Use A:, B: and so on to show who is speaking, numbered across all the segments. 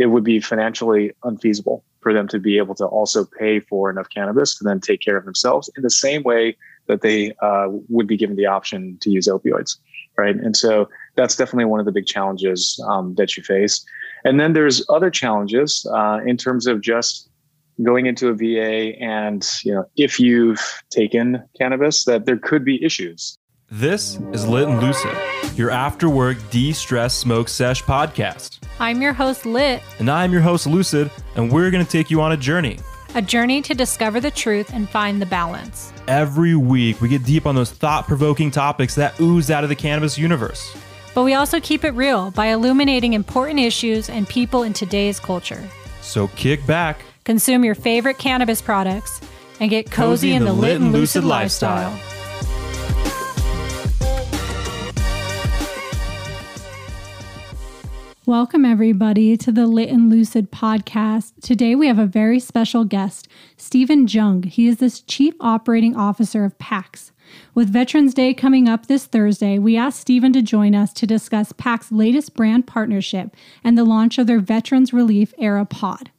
A: it would be financially unfeasible for them to be able to also pay for enough cannabis to then take care of themselves in the same way that they uh, would be given the option to use opioids, right? And so that's definitely one of the big challenges um, that you face. And then there's other challenges uh, in terms of just going into a VA and you know if you've taken cannabis that there could be issues.
B: This is Lit and Lucid, your after work de stress smoke sesh podcast.
C: I'm your host, Lit.
B: And I'm your host, Lucid, and we're going to take you on a journey.
C: A journey to discover the truth and find the balance.
B: Every week, we get deep on those thought provoking topics that ooze out of the cannabis universe.
C: But we also keep it real by illuminating important issues and people in today's culture.
B: So kick back,
C: consume your favorite cannabis products, and get cozy, in, the, lit and lucid lifestyle. Welcome, everybody, to the Lit and Lucid podcast. Today, we have a very special guest, Stephen Jung. He is the Chief Operating Officer of PAX. With Veterans Day coming up this Thursday, we asked Stephen to join us to discuss PAX's latest brand partnership and the launch of their Veterans Releaf Era Pod.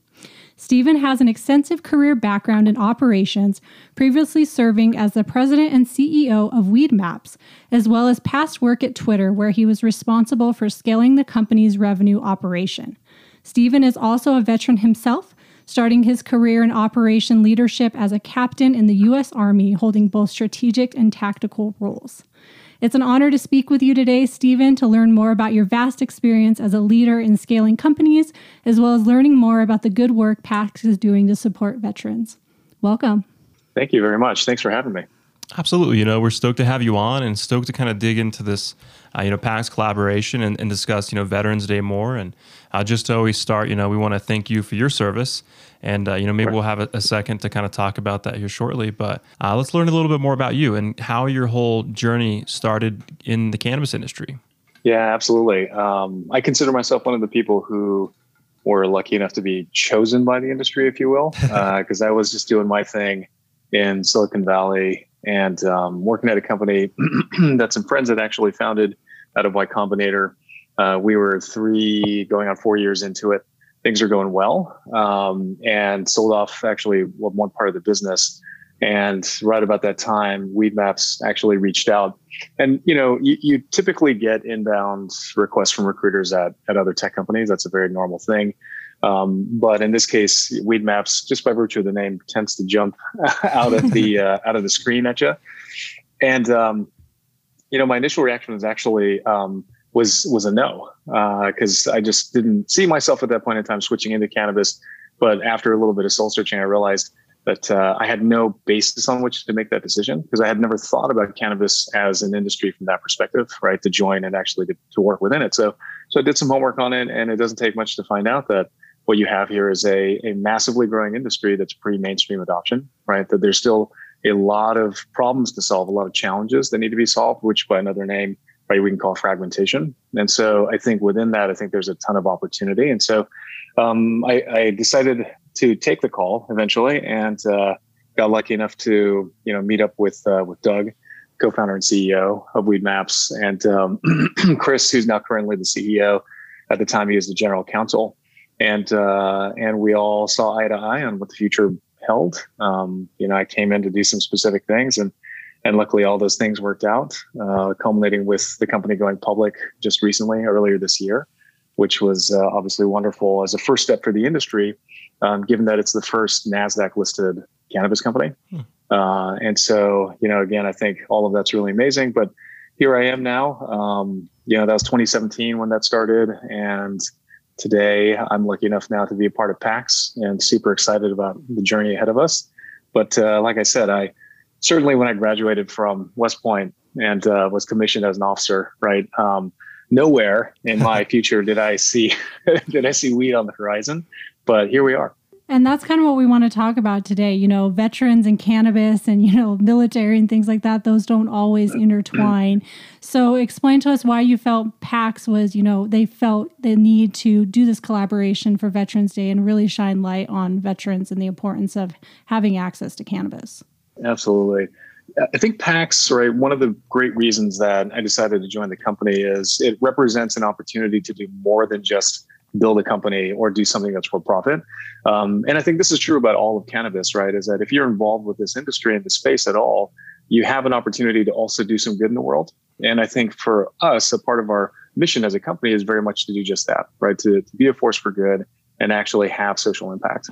C: Stephen has an extensive career background in operations, previously serving as the president and CEO of Weedmaps, as well as past work at Twitter, where he was responsible for scaling the company's revenue operation. Stephen is also a veteran himself, starting his career in operation leadership as a captain in the U.S. Army, holding both strategic and tactical roles. It's an honor to speak with you today, Stephen, to learn more about your vast experience as a leader in scaling companies, as well as learning more about the good work PAX is doing to support veterans. Welcome.
A: Thank you very much. Thanks for having me.
B: Absolutely. You know, we're stoked to have you on and stoked to kind of dig into this, uh, you know, PAX collaboration and, and, discuss, you know, Veterans Day more. And uh, just to always start, you know, we want to thank you for your service. And, uh, you know, maybe right. we'll have a, a, second to kind of talk about that here shortly. But uh, let's learn a little bit more about you and how your whole journey started in the cannabis industry.
A: Yeah, absolutely. Um, I consider myself one of the people who were lucky enough to be chosen by the industry, if you will, because uh, I was just doing my thing in Silicon Valley and um, working at a company that some friends had actually founded out of Y Combinator. Uh, we were three, going on four years into it. Things are going well, um, and sold off actually one part of the business. And right about that time, Weedmaps actually reached out. And you know, you, you typically get inbound requests from recruiters at at other tech companies. That's a very normal thing. Um, but in this case, Weedmaps, just by virtue of the name, tends to jump out of the uh, out of the screen at you. And um, you know, my initial reaction was actually um, was was a no because uh, I just didn't see myself at that point in time switching into cannabis. But after a little bit of soul searching, I realized that uh, I had no basis on which to make that decision because I had never thought about cannabis as an industry from that perspective, right? To join and actually to, to work within it. So, so I did some homework on it, and it doesn't take much to find out that what you have here is a, a massively growing industry that's pre mainstream adoption, right? That there's still a lot of problems to solve, a lot of challenges that need to be solved, which by another name, right, we can call fragmentation. And so I think within that, I think there's a ton of opportunity. And so um, I, I, decided to take the call eventually and uh, got lucky enough to, you know, meet up with, uh, with Doug, co-founder and CEO of Weedmaps and um, Chris, who's now currently the CEO. At the time, he was the general counsel and uh, and we all saw eye to eye on what the future held. Um, you know, I came in to do some specific things, and and luckily all those things worked out, uh, culminating with the company going public just recently, earlier this year, which was uh, obviously wonderful as a first step for the industry, um, given that it's the first Nasdaq listed cannabis company. Hmm. Uh, and so, you know, again, I think all of that's really amazing. But here I am now. Um, you know, that was 2017 when that started, and today. I'm lucky enough now to be a part of PAX and super excited about the journey ahead of us. But uh, like I said, I certainly when I graduated from West Point and uh, was commissioned as an officer, right? Um, nowhere in my future did I see did I see weed on the horizon, but here we are.
C: And that's kind of what we want to talk about today. You know, veterans and cannabis and, you know, military and things like that, those don't always intertwine. So, explain to us why you felt PAX was, you know, they felt the need to do this collaboration for Veterans Day and really shine light on veterans and the importance of having access to cannabis.
A: Absolutely. I think PAX, right, one of the great reasons that I decided to join the company is it represents an opportunity to do more than just build a company or do something that's for profit. Um, and I think this is true about all of cannabis, right? Is that if you're involved with this industry and the space at all, you have an opportunity to also do some good in the world. And I think for us, a part of our mission as a company is very much to do just that, right? To, to be a force for good and actually have social impact.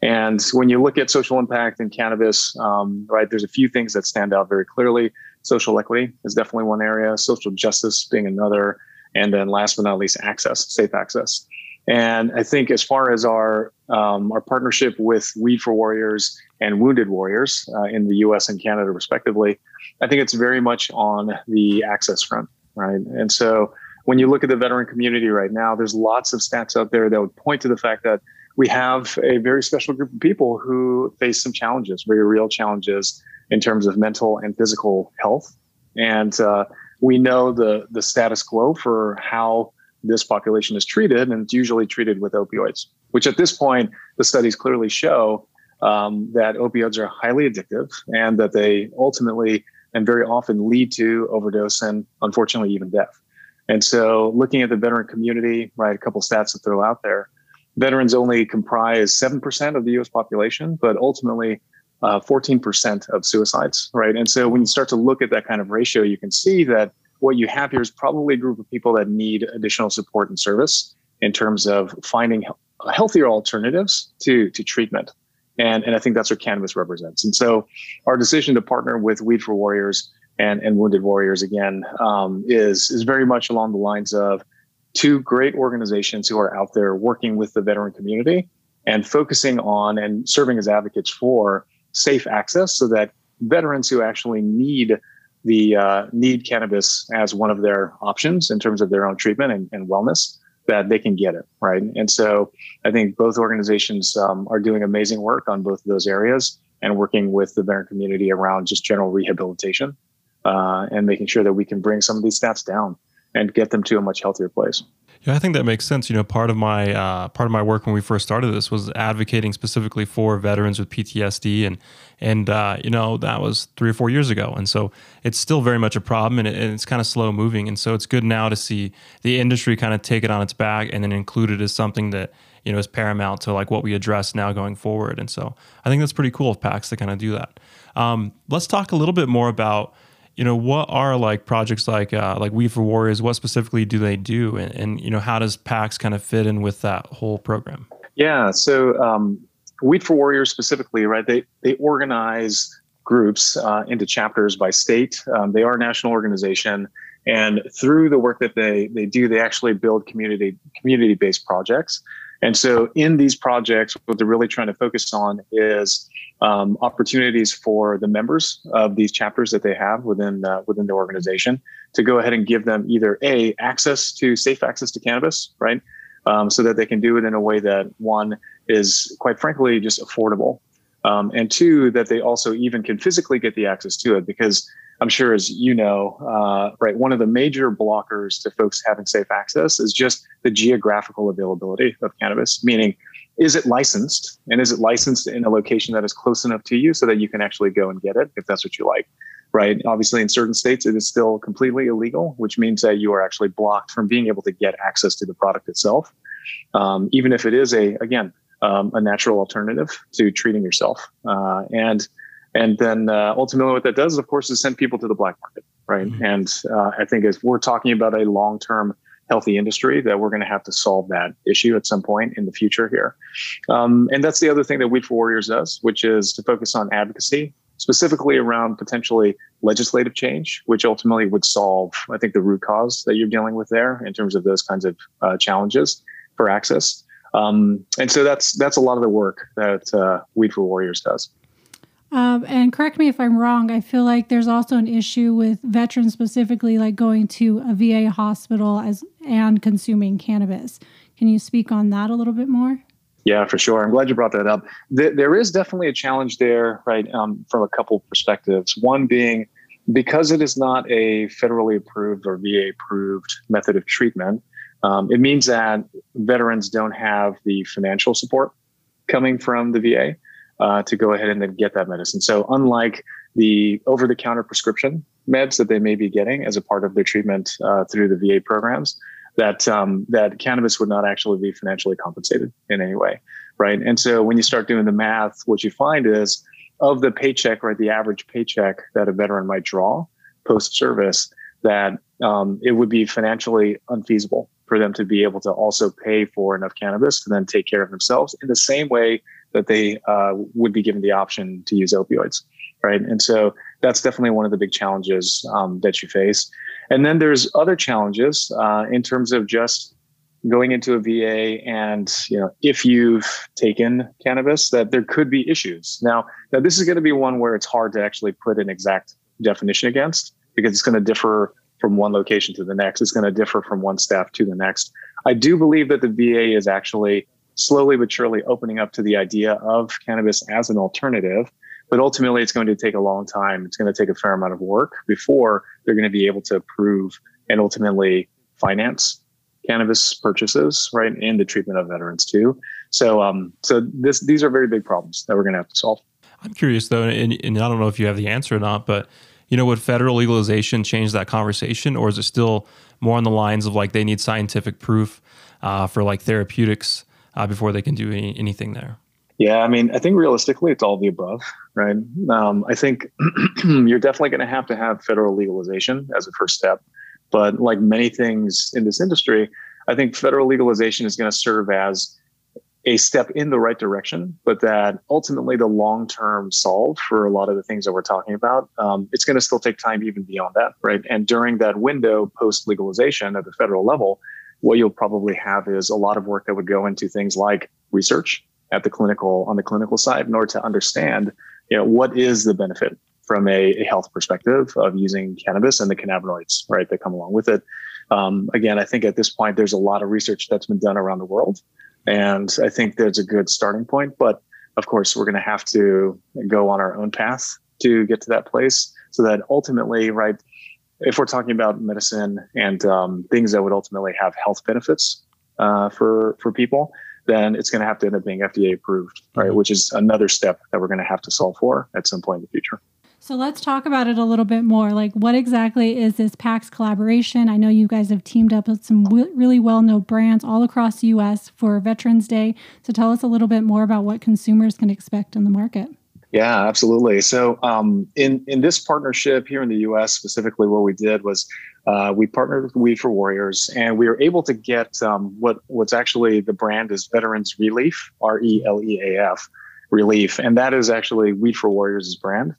A: And when you look at social impact in cannabis, um, right, there's a few things that stand out very clearly. Social equity is definitely one area, social justice being another, and then last but not least, access, safe access. And I think as far as our um, our partnership with Weed for Warriors and Wounded Warriors uh, in the U.S. and Canada, respectively, I think it's very much on the access front, right? And so when you look at the veteran community right now, there's lots of stats out there that would point to the fact that we have a very special group of people who face some challenges, very real challenges in terms of mental and physical health. And uh, we know the the status quo for how this population is treated, and it's usually treated with opioids, which at this point the studies clearly show um, that opioids are highly addictive and that they ultimately and very often lead to overdose and unfortunately even death. And so, looking at the veteran community, right, a couple stats to throw out there. Veterans only comprise 7% of the US population, but ultimately uh, 14% of suicides, right? And so, when you start to look at that kind of ratio, you can see that what you have here is probably a group of people that need additional support and service in terms of finding healthier alternatives to, to treatment. And, and I think that's what cannabis represents. And so, our decision to partner with Weed for Warriors and, and Wounded Warriors again um, is is very much along the lines of two great organizations who are out there working with the veteran community and focusing on and serving as advocates for safe access so that veterans who actually need the uh, need cannabis as one of their options in terms of their own treatment and, and wellness that they can get it right and so i think both organizations um, are doing amazing work on both of those areas and working with the veteran community around just general rehabilitation uh, and making sure that we can bring some of these stats down and get them to a much healthier place.
B: Yeah, I think that makes sense. You know, part of my uh, part of my work when we first started this was advocating specifically for veterans with PTSD, and and uh, you know that was three or four years ago, and so it's still very much a problem, and, it, and it's kind of slow moving, and so it's good now to see the industry kind of take it on its back and then include it as something that you know is paramount to like what we address now going forward, and so I think that's pretty cool of PAX to kind of do that. Um, let's talk a little bit more about you know what are like projects like uh, like Weed for Warriors? What specifically do they do, and, and you know how does PAX kind of fit in with that whole program?
A: Yeah, so um, Weed for Warriors specifically, right? They they organize groups uh, into chapters by state. Um, they are a national organization, and through the work that they they do, they actually build community community based projects. And so, in these projects, what they're really trying to focus on is um, opportunities for the members of these chapters that they have within uh, within the organization to go ahead and give them either a access to safe access to cannabis, right, um, so that they can do it in a way that one is quite frankly just affordable, um, and two that they also even can physically get the access to it because I'm sure as you know, uh, right, one of the major blockers to folks having safe access is just the geographical availability of cannabis, meaning is it licensed? And is it licensed in a location that is close enough to you so that you can actually go and get it if that's what you like right? Obviously in certain states it is still completely illegal which means that you are actually blocked from being able to get access to the product itself um, even if it is a again um, a natural alternative to treating yourself uh, and and then uh, ultimately what that does of course is send people to the black market right mm-hmm. and uh, i think as we're talking about a long-term healthy industry that we're going to have to solve that issue at some point in the future here. Um, and that's the other thing that Weed for Warriors does, which is to focus on advocacy, specifically around potentially legislative change, which ultimately would solve, I think, the root cause that you're dealing with there in terms of those kinds of uh, challenges for access. Um, and so that's that's a lot of the work that uh, Weed for Warriors does.
C: Um, and correct me if I'm wrong. I feel like there's also an issue with veterans specifically, like going to a VA hospital as and consuming cannabis. Can you speak on that a little bit more?
A: Yeah, for sure. I'm glad you brought that up. there is definitely a challenge there, right? Um, from a couple perspectives. One being because it is not a federally approved or VA approved method of treatment. Um, it means that veterans don't have the financial support coming from the VA uh, to go ahead and then get that medicine. So, unlike the over the counter prescription meds that they may be getting as a part of their treatment uh, through the VA programs, that um, that cannabis would not actually be financially compensated in any way, right? And so when you start doing the math, what you find is of the paycheck, right, the average paycheck that a veteran might draw post service, that um, it would be financially unfeasible for them to be able to also pay for enough cannabis to then take care of themselves in the same way that they uh, would be given the option to use opioids, right? And so that's definitely one of the big challenges um, that you face. And then there's other challenges uh, in terms of just going into a VA and you know if you've taken cannabis that there could be issues. Now, now this is going to be one where it's hard to actually put an exact definition against because it's going to differ from one location to the next. It's going to differ from one staff to the next. I do believe that the VA is actually slowly but surely opening up to the idea of cannabis as an alternative. But ultimately, it's going to take a long time. It's going to take a fair amount of work before they're going to be able to approve and ultimately finance cannabis purchases, right, and the treatment of veterans too. So, um, so this these are very big problems that we're going to have to solve.
B: I'm curious though, and, and I don't know if you have the answer or not, but you know, would federal legalization change that conversation, or is it still more on the lines of like they need scientific proof uh, for like therapeutics uh, before they can do any, anything there?
A: Yeah, I mean, I think realistically, it's all the above, right? Um, I think you're definitely going to have to have federal legalization as a first step, but like many things in this industry, I think federal legalization is going to serve as a step in the right direction, but that ultimately the long term solve for a lot of the things that we're talking about, um, it's going to still take time even beyond that, right? And during that window post legalization at the federal level, what you'll probably have is a lot of work that would go into things like research at the clinical on the clinical side in order to understand, you know, what is the benefit from a, a health perspective of using cannabis and the cannabinoids, right, that come along with it. Um, again, I think at this point there's a lot of research that's been done around the world and I think there's a good starting point. But of course, we're going to have to go on our own path to get to that place so that ultimately, right, if we're talking about medicine and um, things that would ultimately have health benefits uh, for for people, then it's going to have to end up being FDA approved, right? Mm-hmm. Which is another step that we're going to have to solve for at some point in the future.
C: So let's talk about it a little bit more. Like, what exactly is this PAX collaboration? I know you guys have teamed up with some w- really well known brands all across the US for Veterans Day. So tell us a little bit more about what consumers can expect in the market.
A: Yeah, absolutely. So, um, in in this partnership here in the U.S. specifically, what we did was uh, we partnered with Weed for Warriors, and we were able to get um, what what's actually the brand is Veterans Releaf, R E L E A F, Releaf, and that is actually Weed for Warriors' brand.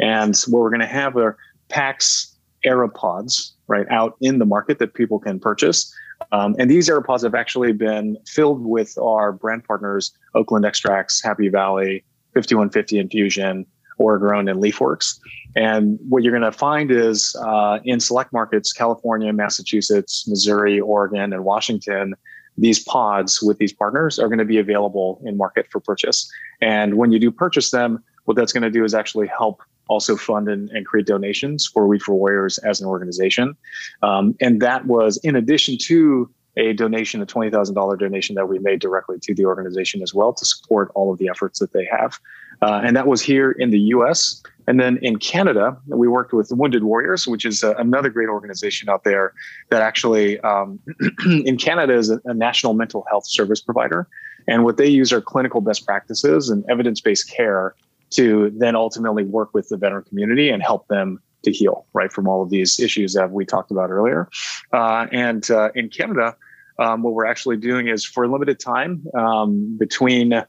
A: And what we're going to have are PAX Era Pods right out in the market that people can purchase. Um, and these Era Pods have actually been filled with our brand partners, Oakland Extracts, Happy Valley, 5150 Infusion, Oregrown, and LeafWorks. And what you're going to find is uh, in select markets, California, Massachusetts, Missouri, Oregon, and Washington, these pods with these partners are going to be available in market for purchase. And when you do purchase them, what that's going to do is actually help also fund and, and create donations for Weed for Warriors as an organization. Um, and that was in addition to a donation, a $20,000 donation that we made directly to the organization as well to support all of the efforts that they have. Uh, and that was here in the US. And then in Canada, we worked with Wounded Warriors, which is a, another great organization out there that actually um, in Canada is a, a national mental health service provider. And what they use are clinical best practices and evidence based care to then ultimately work with the veteran community and help them to heal right from all of these issues that we talked about earlier. Uh, and uh, in Canada, um, what we're actually doing is for a limited time um, between, uh,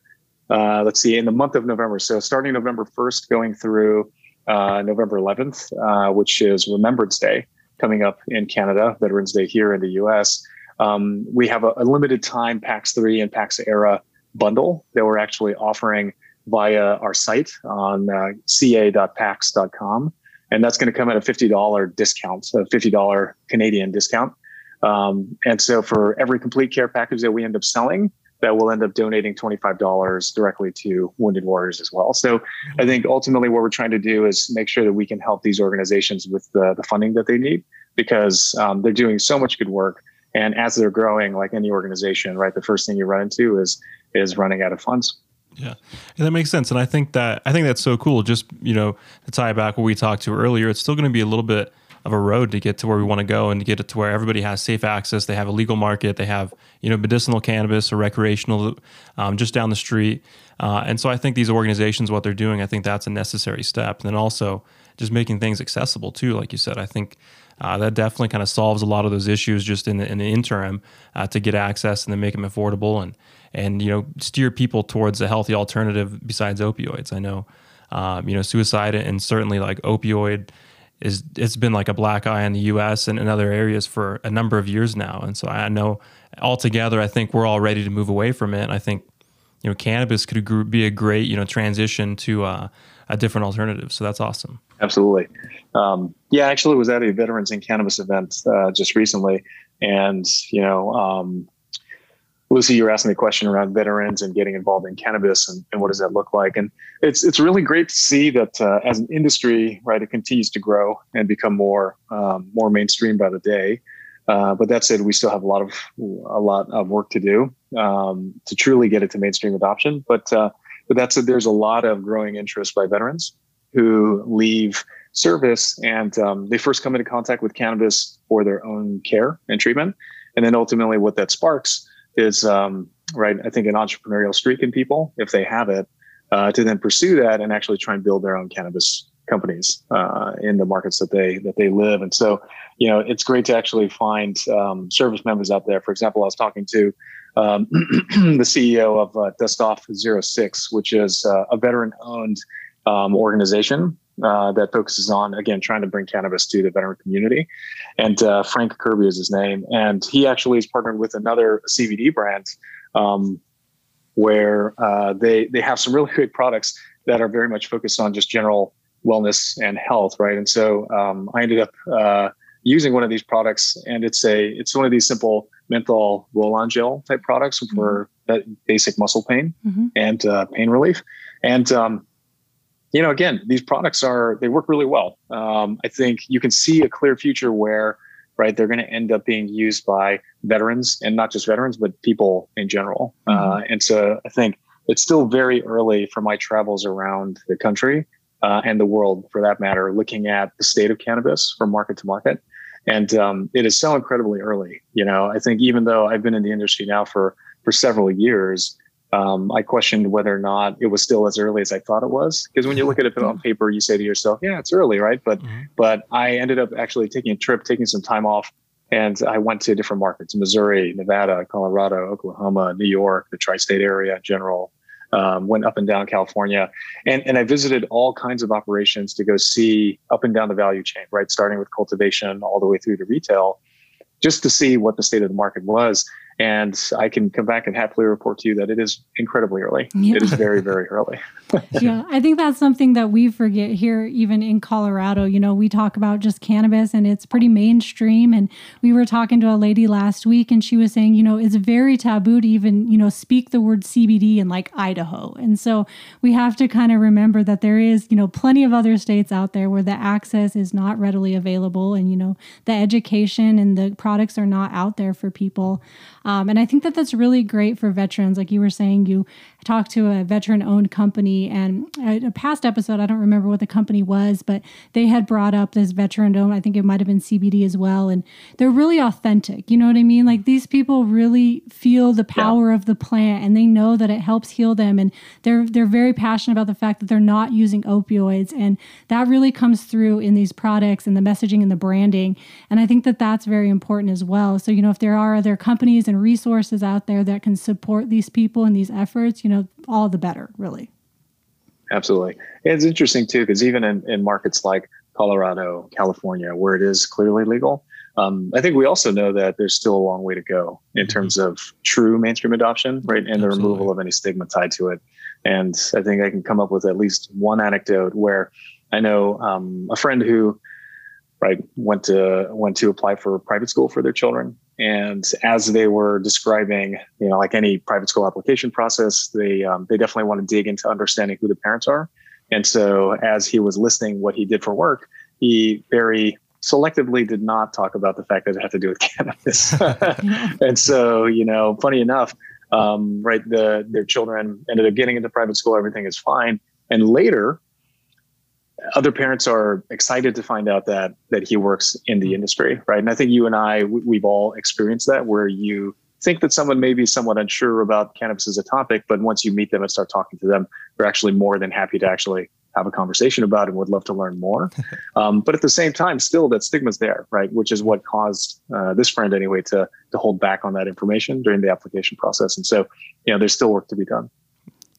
A: let's see, in the month of November. So starting November 1st, going through uh, November 11th, uh, which is Remembrance Day coming up in Canada, Veterans Day here in the US. Um, we have a, a limited time PAX 3 and PAX Era bundle that we're actually offering via our site on uh, ca.pax.com. And that's going to come at a $50 discount, a $50 Canadian discount. Um, and so for every complete care package that we end up selling, that will end up donating $25 directly to Wounded Warriors as well. So. I think ultimately what we're trying to do is make sure that we can help these organizations with the, the funding that they need because um, they're doing so much good work. And as they're growing, like any organization, right, the first thing you run into is is running out of funds.
B: Yeah, and that makes sense, and I think that I think that's so cool. Just you know, to tie back what we talked to earlier, it's still going to be a little bit of a road to get to where we want to go and to get it to where everybody has safe access. They have a legal market. They have you know medicinal cannabis or recreational um, just down the street. Uh, and so I think these organizations, what they're doing, I think that's a necessary step. And then also just making things accessible too, like you said. I think uh, that definitely kind of solves a lot of those issues just in the, in the interim uh, to get access and then make them affordable and and you know steer people towards a healthy alternative besides opioids. I know um, you know suicide and certainly like opioid is it's been like a black eye in the U.S. and in other areas for a number of years now, and so I know altogether I think we're all ready to move away from it. I think you know cannabis could be a great you know transition to uh, a different alternative. So that's awesome.
A: Absolutely. Um, yeah, actually, was at a veterans in cannabis event uh, just recently, and you know, um, Lucid, you were asking the question around veterans and getting involved in cannabis, and, and what does that look like? And it's it's really great to see that uh, as an industry, right, it continues to grow and become more um, more mainstream by the day. Uh, but that said, we still have a lot of a lot of work to do um, to truly get it to mainstream adoption. But uh, but that said, there's a lot of growing interest by veterans who leave service and um, they first come into contact with cannabis for their own care and treatment, and then ultimately what that sparks is um, right. I think an entrepreneurial streak in people if they have it uh, to then pursue that and actually try and build their own cannabis companies uh, in the markets that they that they live. And so, you know, it's great to actually find um, service members out there. For example, I was talking to um, the CEO of uh, Dust Off 06, which is uh, a veteran-owned um, organization uh, that focuses on again trying to bring cannabis to the veteran community. And uh, Frank Kirby is his name, and he actually is partnered with another CBD brand. Um, where uh, they they have some really great products that are very much focused on just general wellness and health, right? And so um, I ended up uh, using one of these products, and it's a it's one of these simple menthol roll-on gel type products mm-hmm. for basic muscle pain mm-hmm. and uh, pain relief. And um, you know, again, these products are they work really well. Um, I think you can see a clear future where right they're going to end up being used by veterans and not just veterans but people in general. Mm-hmm. Uh, and so I think it's still very early for my travels around the country uh, and the world for that matter, looking at the state of cannabis from market to market. And um, it is so incredibly early. You know, I think even though I've been in the industry now for for several years, um, I questioned whether or not it was still as early as I thought it was. Because when you look at it on paper, you say to yourself, "Yeah, it's early, right?" But mm-hmm. but I ended up actually taking a trip, taking some time off, and I went to different markets: Missouri, Nevada, Colorado, Oklahoma, New York, the tri-state area in general, um, went up and down California, and and I visited all kinds of operations to go see up and down the value chain, right, starting with cultivation all the way through to retail, just to see what the state of the market was. And I can come back and happily report to you that it is incredibly early. Yeah. It is very, very early.
C: yeah, I think that's something that we forget here, even in Colorado. You know, we talk about just cannabis and it's pretty mainstream. And we were talking to a lady last week and she was saying, you know, it's very taboo to even, you know, speak the word CBD in like Idaho. And so we have to kind of remember that there is, you know, plenty of other states out there where the access is not readily available and, you know, the education and the products are not out there for people. Um, and I think that that's really great for veterans. Like you were saying, you talked to a veteran owned company, and a past episode, I don't remember what the company was, but they had brought up this veteran owned, I think it might have been CBD as well. And they're really authentic. You know what I mean? Like these people really feel the power yeah. of the plant and they know that it helps heal them. And they're, they're very passionate about the fact that they're not using opioids. And that really comes through in these products and the messaging and the branding. And I think that that's very important as well. So, you know, if there are other companies and and resources out there that can support these people and these efforts, you know, all the better, really.
A: Absolutely. It's interesting too, because even in, in markets like Colorado, California, where it is clearly legal, um, I think we also know that there's still a long way to go in mm-hmm. terms of true mainstream adoption, right? And the removal of any stigma tied to it. And I think I can come up with at least one anecdote where I know um, a friend who right went to went to apply for private school for their children and as they were describing you know like any private school application process they um, they definitely want to dig into understanding who the parents are. And so as he was listing what he did for work he very selectively did not talk about the fact that it had to do with cannabis. And so you know funny enough um, right the their children ended up getting into private school everything is fine. And later other parents are excited to find out that that he works in the industry, right? And I think you and I we've all experienced that where you think that someone may be somewhat unsure about cannabis as a topic, but once you meet them and start talking to them, they're actually more than happy to actually have a conversation about it and would love to learn more. Um, but at the same time, still that stigma's there, right? Which is what caused uh, this friend anyway to to hold back on that information during the application process. And so, you know, there's still work to be done.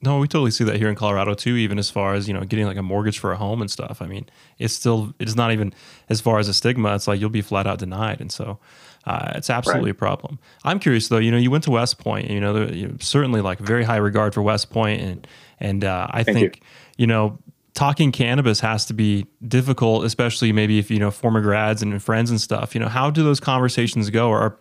B: No, we totally see that here in Colorado too. Even as far as you know, getting like a mortgage for a home and stuff. I mean, it's still it's not even as far as a stigma. It's like you'll be flat out denied, and so uh, it's absolutely right. a problem. I'm curious though. You know, you went to West Point. You know, there, you know, certainly like very high regard for West Point, and and uh, I Thank think you. you know talking cannabis has to be difficult, especially maybe if you know former grads and friends and stuff. You know, how do those conversations go? Or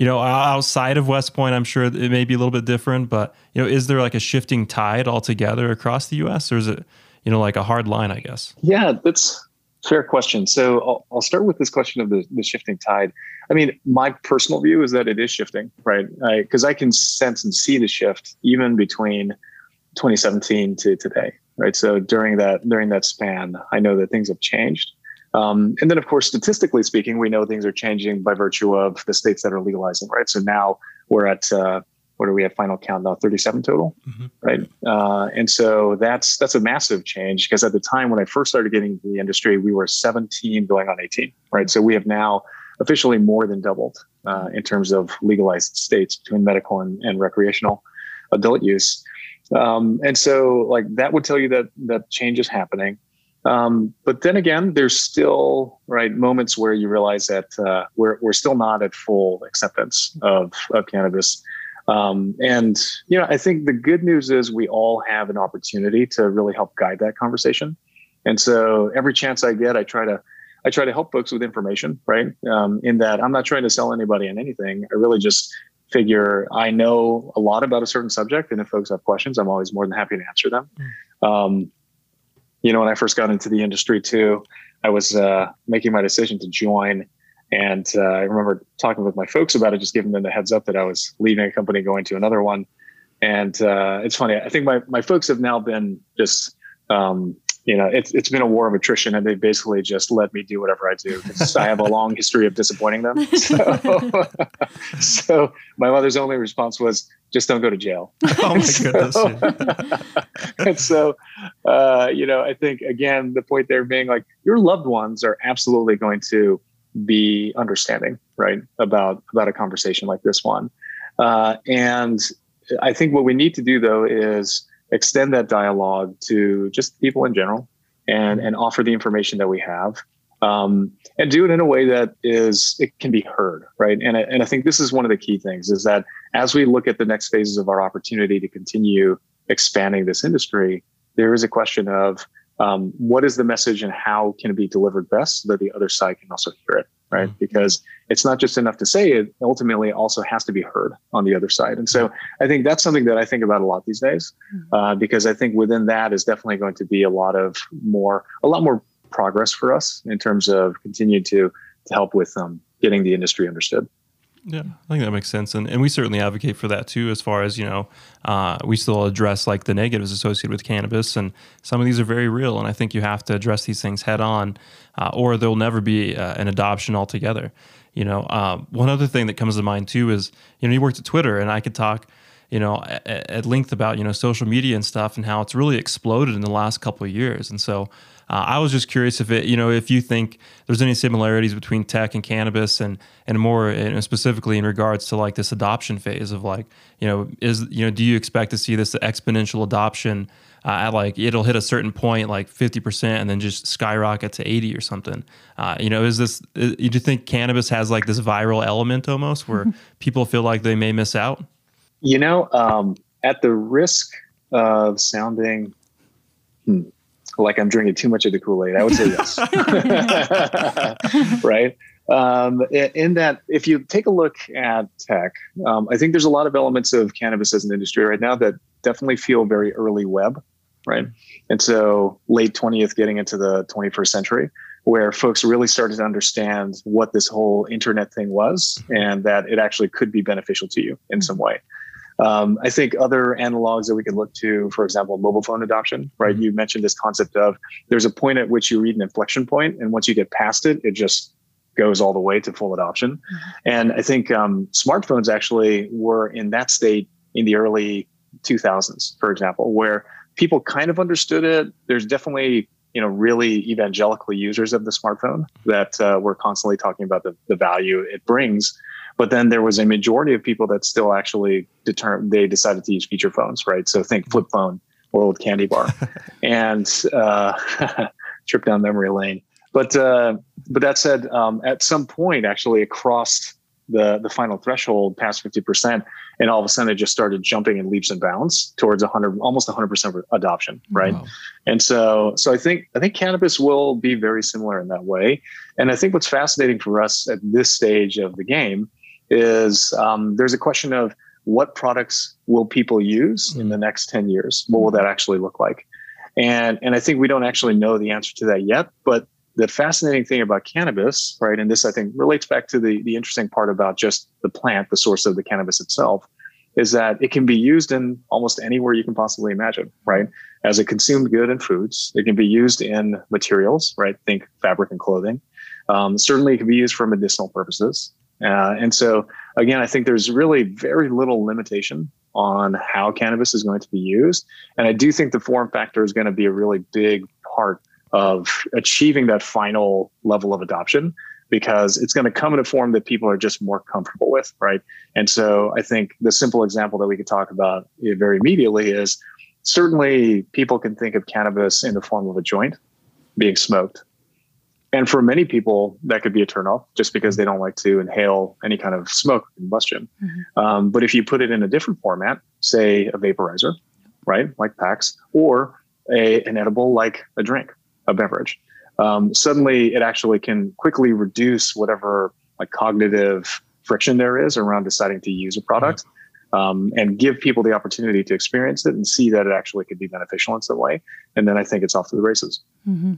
B: you know, outside of West Point, I'm sure it may be a little bit different, but you know, is there like a shifting tide altogether across the U.S., or is it you know like a hard line? I guess.
A: Yeah, that's fair question. So I'll, I'll start with this question of the, the shifting tide. I mean, my personal view is that it is shifting, right? Because I, I can sense and see the shift even between 2017 to today right? So during that during that span, I know that things have changed. Um, and then, of course, statistically speaking, we know things are changing by virtue of the states that are legalizing, right? So now we're at uh, what do we have final count now? Thirty-seven total, mm-hmm. right? Uh, and so that's that's a massive change because at the time when I first started getting into the industry, we were seventeen going on eighteen, right? So we have now officially more than doubled uh, in terms of legalized states between medical and, and recreational adult use. Um, and so like that would tell you that that change is happening. Um, but then again, there's still right moments where you realize that uh, we're we're still not at full acceptance of of cannabis. Um, and you know, I think the good news is we all have an opportunity to really help guide that conversation. And so every chance I get, I try to I try to help folks with information, right? Um, in that I'm not trying to sell anybody on anything. I really just figure I know a lot about a certain subject, and if folks have questions, I'm always more than happy to answer them. Mm. Um, you know, when I first got into the industry too, I was uh, making my decision to join, and uh, I remember talking with my folks about it, just giving them the heads up that I was leaving a company, going to another one. And uh, it's funny. I think my my folks have now been just um, you know, it's it's been a war of attrition, and they basically just let me do whatever I do because I have a long history of disappointing them. So, so, my mother's only response was, "Just don't go to jail." Oh my so, goodness! and so, uh, you know, I think again the point there being like your loved ones are absolutely going to be understanding, right, about about a conversation like this one, uh, and I think what we need to do though is extend that dialogue to just people in general and and offer the information that we have um, and do it in a way that is it can be heard right? And, and i think this is one of the key things is that as we look at the next phases of our opportunity to continue expanding this industry there is a question of um, what is the message and how can it be delivered best so that the other side can also hear it right mm-hmm. because it's not just enough to say it ultimately also has to be heard on the other side and so i think that's something that i think about a lot these days mm-hmm. uh, because i think within that is definitely going to be a lot of more a lot more progress for us in terms of continuing to to help with um, getting the industry understood
B: yeah, I think that makes sense, and and we certainly advocate for that too. As far as you know, uh, we still address like the negatives associated with cannabis, and some of these are very real. And I think you have to address these things head on, uh, or there'll never be uh, an adoption altogether. You know, um, one other thing that comes to mind too is you know you worked at Twitter, and I could talk you know at, at length about you know social media and stuff and how it's really exploded in the last couple of years. And so uh, I was just curious if it, you know, if you think there's any similarities between tech and cannabis, and and more and specifically in regards to like this adoption phase of like, you know, is you know, do you expect to see this exponential adoption? Uh, at like it'll hit a certain point like 50% and then just skyrocket to 80 or something uh, you know is this is, do you think cannabis has like this viral element almost where people feel like they may miss out
A: you know um, at the risk of sounding hmm, like I'm drinking too much of the Kool Aid? I would say yes. right. Um, in that, if you take a look at tech, um, I think there's a lot of elements of cannabis as an industry right now that definitely feel very early web, right? And so late 20th, getting into the 21st century, where folks really started to understand what this whole internet thing was and that it actually could be beneficial to you in some way. Um, I think other analogs that we could look to, for example, mobile phone adoption, right? Mm-hmm. You mentioned this concept of there's a point at which you read an inflection point, and once you get past it, it just goes all the way to full adoption. Mm-hmm. And I think um, smartphones actually were in that state in the early 2000s, for example, where people kind of understood it. There's definitely you know really evangelical users of the smartphone that uh, were constantly talking about the, the value it brings. But then there was a majority of people that still actually determined they decided to use feature phones right? So think flip phone or old candy bar and uh, trip down memory lane. But uh, but that said um, at some point actually across the the final threshold past 50% and all of a sudden it just started jumping in leaps and bounds towards 100 almost 100% adoption right? Wow. and so so i think i think cannabis will be very similar in that way. And i think what's fascinating for us at this stage of the game is um, there's a question of what products will people use in the next 10 years? What will that actually look like? And and i think we don't actually know the answer to that yet but the fascinating thing about cannabis, right, and this I think relates back to the the interesting part about just the plant, the source of the cannabis itself, is that it can be used in almost anywhere you can possibly imagine, right? As a consumed good in foods, it can be used in materials, right? Think fabric and clothing. Um, certainly, it can be used for medicinal purposes. Uh, and so, again, I think there's really very little limitation on how cannabis is going to be used. And I do think the form factor is going to be a really big part of achieving that final level of adoption because it's going to come in a form that people are just more comfortable with, right? And so I think the simple example that we could talk about very immediately is certainly people can think of cannabis in the form of a joint being smoked. And for many people, that could be a turnoff just because they don't like to inhale any kind of smoke combustion. Mm-hmm. Um, but if you put it in a different format, say a vaporizer, right, like PAX, or a, an edible like a drink, a beverage. Um, suddenly, it actually can quickly reduce whatever like cognitive friction there is around deciding to use a product. Mm-hmm um, and give people the opportunity to experience it and see that it actually could be beneficial in some way. And then I think it's off to the races.
C: Mm-hmm.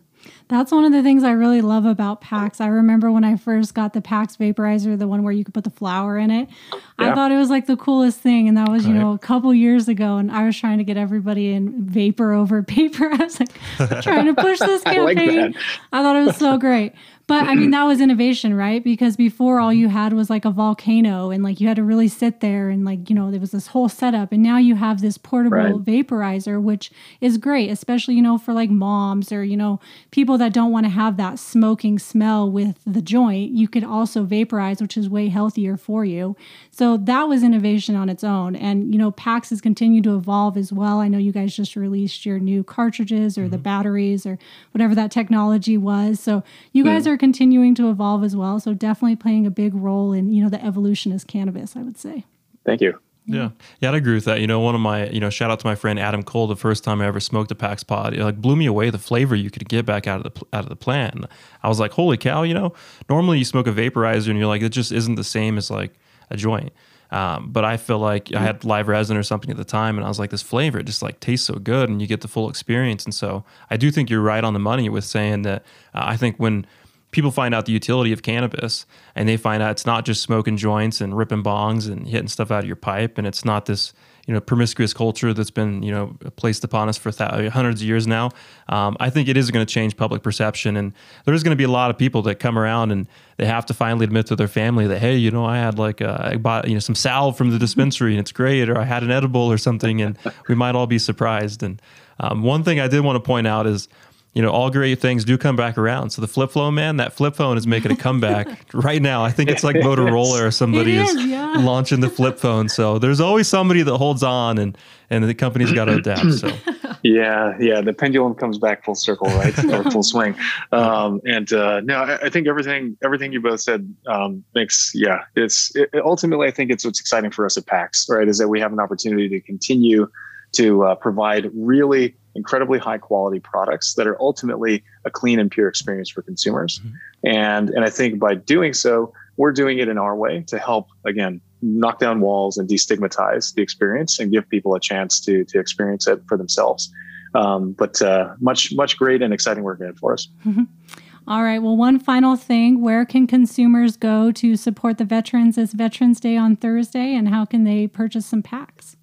C: That's one of the things I really love about PAX. I remember when I first got the PAX vaporizer, the one where you could put the flower in it. Yeah. I thought it was like the coolest thing. And that was, you right. know, a couple years ago. And I was trying to get everybody in vapor over paper. I was like trying to push this campaign. I, like I thought it was so great. But I mean, that was innovation, right? Because before all you had was like a volcano and like you had to really sit there and like, you know, there was this whole setup. And now you have this portable right. vaporizer, which is great, especially, you know, for like moms or, you know, people that don't want to have that smoking smell with the joint. You could also vaporize, which is way healthier for you. So that was innovation on its own. And, you know, PAX has continued to evolve as well. I know you guys just released your new cartridges or mm-hmm. the batteries or whatever that technology was. So you guys are continuing to evolve as well. So definitely playing a big role in, you know, the evolution as cannabis, I would say.
A: Thank you.
B: Yeah. yeah, I'd agree with that. You know, one of my, you know, shout out to my friend Adam Cole. The first time I ever smoked a PAX pod, it like blew me away the flavor you could get back out of the out of the plant. I was like, holy cow! You know, normally you smoke a vaporizer and you're like, it just isn't the same as like a joint. Um, but I feel like mm-hmm. I had live resin or something at the time, and I was like, this flavor it just like tastes so good, and you get the full experience. And so I do think you're right on the money with saying that. Uh, I think when people find out the utility of cannabis and they find out it's not just smoking joints and ripping bongs and hitting stuff out of your pipe, and it's not this you know promiscuous culture that's been you know placed upon us for th- hundreds of years now. Um, I think it is going to change public perception, and there's going to be a lot of people that come around and they have to finally admit to their family that hey, you know, I had like a, I bought you know some salve from the dispensary and it's great, or I had an edible or something, and we might all be surprised. And um, one thing I did want to point out is you know, all great things do come back around. So the flip phone, man, that flip phone is making a comeback right now. I think it's like Motorola or somebody is, is yeah. launching the flip phone. So there's always somebody that holds on, and and the company's got to adapt. So
A: yeah, yeah, the pendulum comes back full circle, right, or full swing. Um, and uh, no, I, I, think everything everything you both said um, makes yeah. It's it, ultimately I think it's what's exciting for us at PAX, right, is that we have an opportunity to continue to uh, provide really incredibly high quality products that are ultimately a clean and pure experience for consumers. Mm-hmm. And and I think by doing so, we're doing it in our way to help again knock down walls and destigmatize the experience and give people a chance to to experience it for themselves. Um, but uh, much much great and exciting work ahead for us.
C: Mm-hmm. All right. Well, one final thing where can consumers go to support the veterans as Veterans Day on Thursday, and how can they purchase some packs?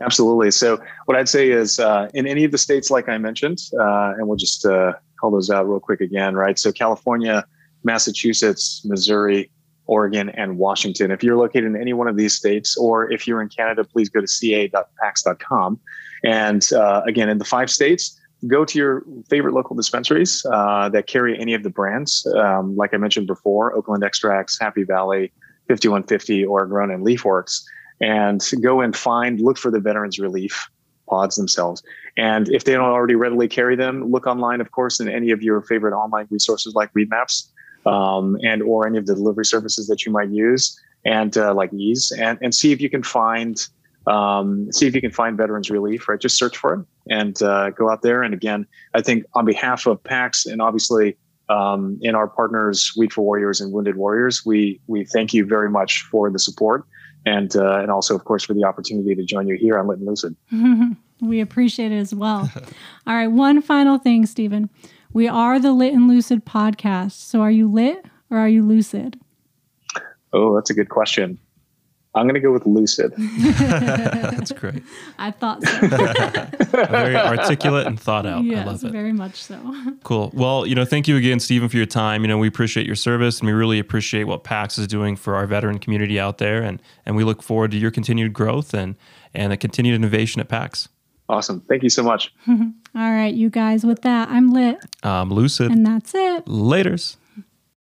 A: Absolutely. So, what I'd say is uh, in any of the states, like I mentioned, uh, and we'll just uh, call those out real quick again, right? So, California, Massachusetts, Missouri, Oregon, and Washington. If you're located in any one of these states, or if you're in Canada, please go to ca.pax.com. And uh, again, in the five states, go to your favorite local dispensaries uh, that carry any of the brands. Um, like I mentioned before, Oakland Extracts, Happy Valley, 5150, Oregrown, and Leafworks and go and find, look for the Veterans Releaf pods themselves. And if they don't already readily carry them, look online, of course, in any of your favorite online resources like Weedmaps um, and or any of the delivery services that you might use, and uh, like Eaze, and and see if you can find um, see if you can find Veterans Releaf. Right, just search for it and uh, go out there. And again, I think on behalf of PAX and obviously um, in our partners, Weed for Warriors and Wounded Warriors, we we thank you very much for the support and uh, and also, of course, for the opportunity to join you here on Lit and Lucid.
C: we appreciate it as well. All right, one final thing, Stephen. We are the Lit and Lucid podcast. So, are you lit or are you lucid?
A: Oh, that's a good question. I'm going to go with lucid.
B: That's great.
C: I thought so.
B: very articulate and thought out.
C: Yes,
B: I love it.
C: very much so.
B: Cool. Well, you know, thank you again, Stephen, for your time. You know, we appreciate your service and we really appreciate what PAX is doing for our veteran community out there. And, and we look forward to your continued growth and, and a continued innovation at PAX.
A: Awesome. Thank you so much.
C: All right, you guys, with that, I'm lit.
B: Um, lucid.
C: And that's it.
B: Laters.